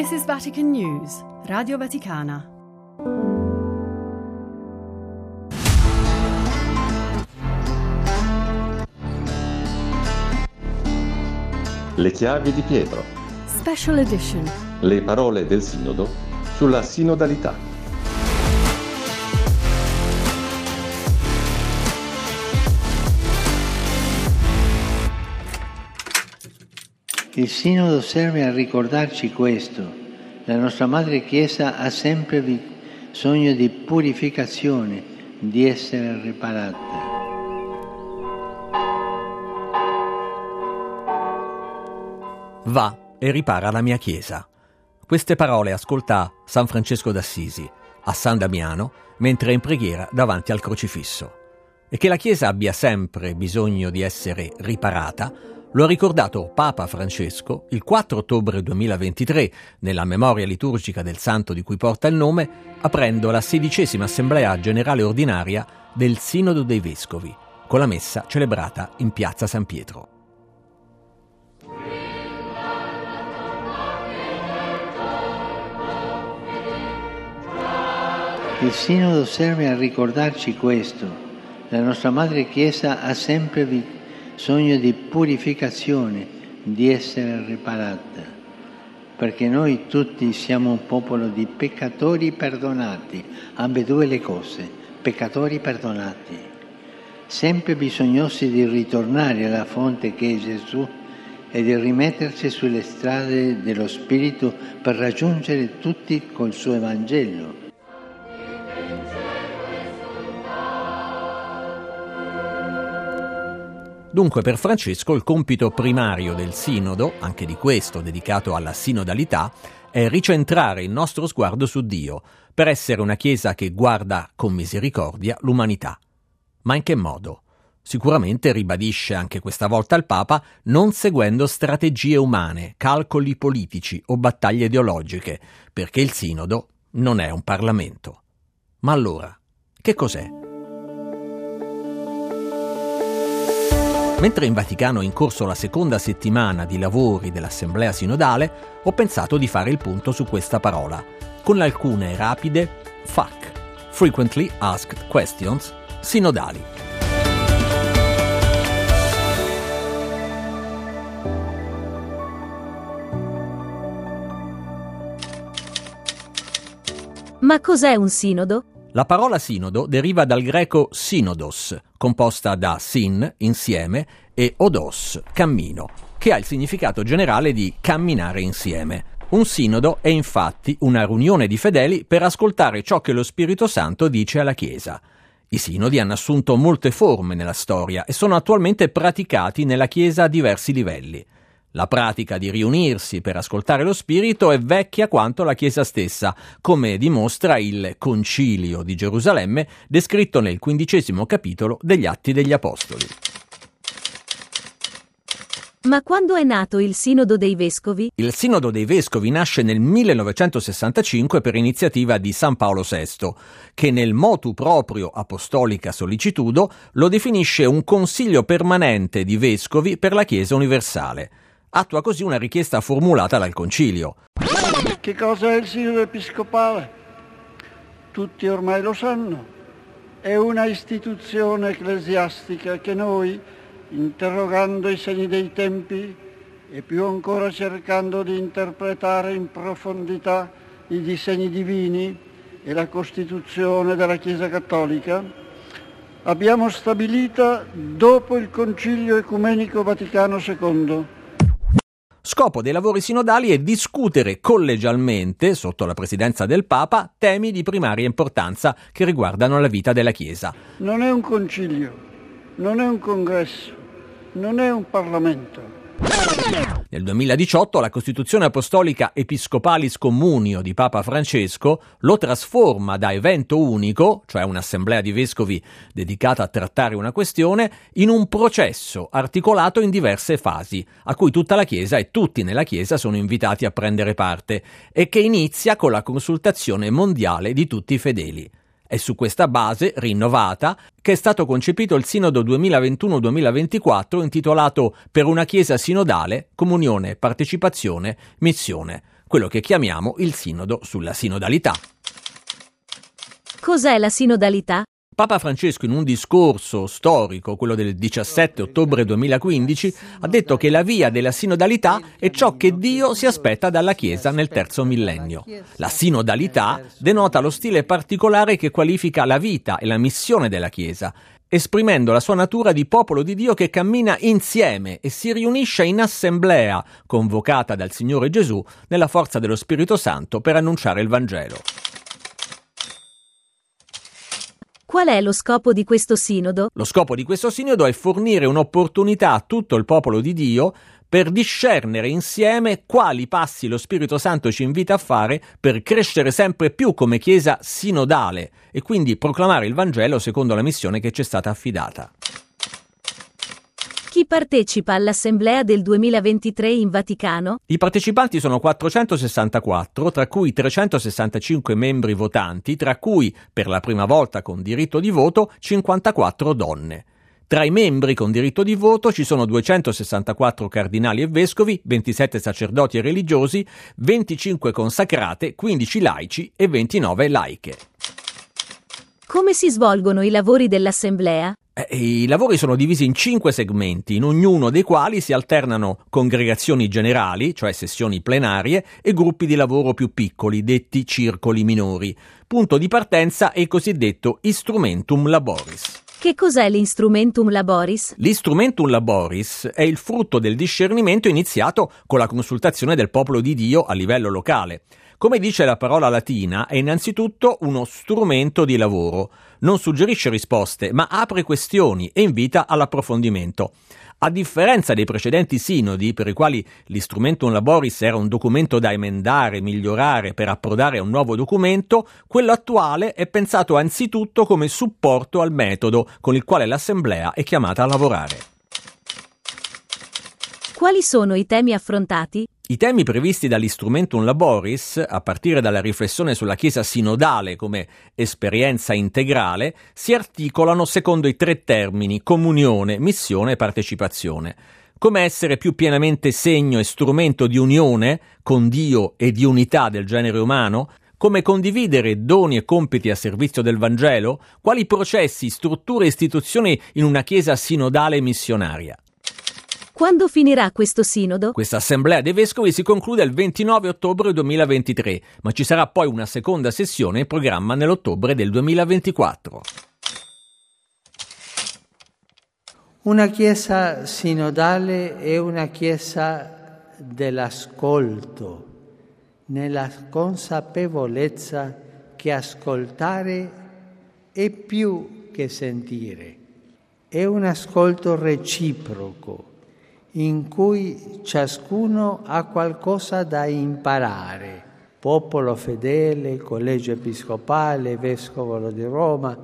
This is Vatican News, Radio Vaticana. Le chiavi di Pietro. Special edition. Le parole del Sinodo sulla sinodalità. Il Sinodo serve a ricordarci questo. La nostra Madre Chiesa ha sempre bisogno di purificazione, di essere riparata. Va e ripara la mia Chiesa. Queste parole ascolta San Francesco d'Assisi a San Damiano mentre è in preghiera davanti al crocifisso. E che la Chiesa abbia sempre bisogno di essere riparata lo ha ricordato Papa Francesco il 4 ottobre 2023 nella memoria liturgica del santo di cui porta il nome, aprendo la sedicesima assemblea generale ordinaria del Sinodo dei Vescovi, con la messa celebrata in piazza San Pietro. Il Sinodo serve a ricordarci questo. La nostra Madre Chiesa ha sempre bisogno di purificazione, di essere riparata, perché noi tutti siamo un popolo di peccatori perdonati, ambedue le cose, peccatori perdonati, sempre bisognosi di ritornare alla fonte che è Gesù e di rimetterci sulle strade dello Spirito per raggiungere tutti col suo Evangelo. Dunque per Francesco il compito primario del sinodo, anche di questo dedicato alla sinodalità, è ricentrare il nostro sguardo su Dio, per essere una Chiesa che guarda con misericordia l'umanità. Ma in che modo? Sicuramente ribadisce anche questa volta il Papa, non seguendo strategie umane, calcoli politici o battaglie ideologiche, perché il sinodo non è un Parlamento. Ma allora, che cos'è? Mentre in Vaticano è in corso la seconda settimana di lavori dell'Assemblea sinodale, ho pensato di fare il punto su questa parola, con alcune rapide FAQ, Frequently Asked Questions, sinodali. Ma cos'è un sinodo? La parola sinodo deriva dal greco synodos, composta da sin, insieme, e odos, cammino, che ha il significato generale di camminare insieme. Un sinodo è infatti una riunione di fedeli per ascoltare ciò che lo Spirito Santo dice alla Chiesa. I sinodi hanno assunto molte forme nella storia e sono attualmente praticati nella Chiesa a diversi livelli. La pratica di riunirsi per ascoltare lo Spirito è vecchia quanto la Chiesa stessa, come dimostra il Concilio di Gerusalemme descritto nel quindicesimo capitolo degli Atti degli Apostoli. Ma quando è nato il Sinodo dei Vescovi? Il Sinodo dei Vescovi nasce nel 1965 per iniziativa di San Paolo VI, che nel motu proprio Apostolica Sollicitudo lo definisce un consiglio permanente di vescovi per la Chiesa universale attua così una richiesta formulata dal Concilio. Che cosa è il Sinodo Episcopale? Tutti ormai lo sanno. È una istituzione ecclesiastica che noi, interrogando i segni dei tempi e più ancora cercando di interpretare in profondità i disegni divini e la Costituzione della Chiesa Cattolica, abbiamo stabilita dopo il Concilio Ecumenico Vaticano II Scopo dei lavori sinodali è discutere collegialmente, sotto la presidenza del Papa, temi di primaria importanza che riguardano la vita della Chiesa. Non è un concilio, non è un congresso, non è un Parlamento nel 2018 la Costituzione Apostolica Episcopalis Communio di Papa Francesco lo trasforma da evento unico, cioè un'assemblea di vescovi dedicata a trattare una questione, in un processo articolato in diverse fasi, a cui tutta la Chiesa e tutti nella Chiesa sono invitati a prendere parte, e che inizia con la consultazione mondiale di tutti i fedeli. È su questa base, rinnovata, che è stato concepito il Sinodo 2021-2024 intitolato Per una Chiesa sinodale, comunione, partecipazione, missione, quello che chiamiamo il sinodo sulla sinodalità. Cos'è la sinodalità? Papa Francesco in un discorso storico, quello del 17 ottobre 2015, ha detto che la via della sinodalità è ciò che Dio si aspetta dalla Chiesa nel terzo millennio. La sinodalità denota lo stile particolare che qualifica la vita e la missione della Chiesa, esprimendo la sua natura di popolo di Dio che cammina insieme e si riunisce in assemblea, convocata dal Signore Gesù nella forza dello Spirito Santo per annunciare il Vangelo. Qual è lo scopo di questo sinodo? Lo scopo di questo sinodo è fornire un'opportunità a tutto il popolo di Dio per discernere insieme quali passi lo Spirito Santo ci invita a fare per crescere sempre più come Chiesa sinodale e quindi proclamare il Vangelo secondo la missione che ci è stata affidata. Chi partecipa all'Assemblea del 2023 in Vaticano? I partecipanti sono 464, tra cui 365 membri votanti, tra cui, per la prima volta con diritto di voto, 54 donne. Tra i membri con diritto di voto ci sono 264 cardinali e vescovi, 27 sacerdoti e religiosi, 25 consacrate, 15 laici e 29 laiche. Come si svolgono i lavori dell'Assemblea? Eh, I lavori sono divisi in cinque segmenti, in ognuno dei quali si alternano congregazioni generali, cioè sessioni plenarie, e gruppi di lavoro più piccoli, detti circoli minori. Punto di partenza è il cosiddetto Instrumentum Laboris. Che cos'è l'Instrumentum Laboris? L'Instrumentum Laboris è il frutto del discernimento iniziato con la consultazione del popolo di Dio a livello locale. Come dice la parola latina, è innanzitutto uno strumento di lavoro. Non suggerisce risposte, ma apre questioni e invita all'approfondimento. A differenza dei precedenti sinodi, per i quali l'Instrumentum Laboris era un documento da emendare, migliorare per approdare a un nuovo documento, quello attuale è pensato anzitutto come supporto al metodo con il quale l'Assemblea è chiamata a lavorare. Quali sono i temi affrontati? I temi previsti dall'Instrumentum Laboris, a partire dalla riflessione sulla Chiesa sinodale come esperienza integrale, si articolano secondo i tre termini comunione, missione e partecipazione. Come essere più pienamente segno e strumento di unione con Dio e di unità del genere umano, come condividere doni e compiti a servizio del Vangelo, quali processi, strutture e istituzioni in una Chiesa sinodale missionaria. Quando finirà questo sinodo? Questa assemblea dei vescovi si conclude il 29 ottobre 2023, ma ci sarà poi una seconda sessione in programma nell'ottobre del 2024. Una Chiesa sinodale è una Chiesa dell'ascolto, nella consapevolezza che ascoltare è più che sentire, è un ascolto reciproco in cui ciascuno ha qualcosa da imparare. Popolo fedele, collegio episcopale, vescovolo di Roma,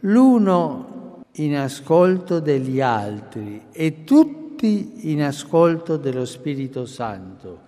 l'uno in ascolto degli altri e tutti in ascolto dello Spirito Santo,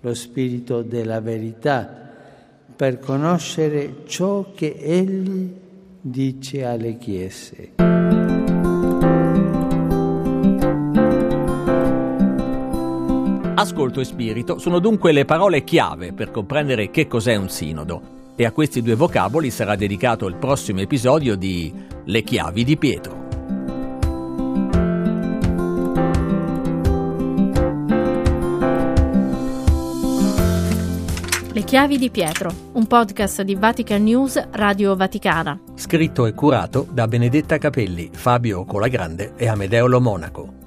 lo Spirito della verità, per conoscere ciò che Egli dice alle Chiese. Ascolto e spirito sono dunque le parole chiave per comprendere che cos'è un sinodo e a questi due vocaboli sarà dedicato il prossimo episodio di Le chiavi di Pietro. Le chiavi di Pietro, un podcast di Vatican News Radio Vaticana. Scritto e curato da Benedetta Capelli, Fabio Colagrande e Amedeo Lo Monaco.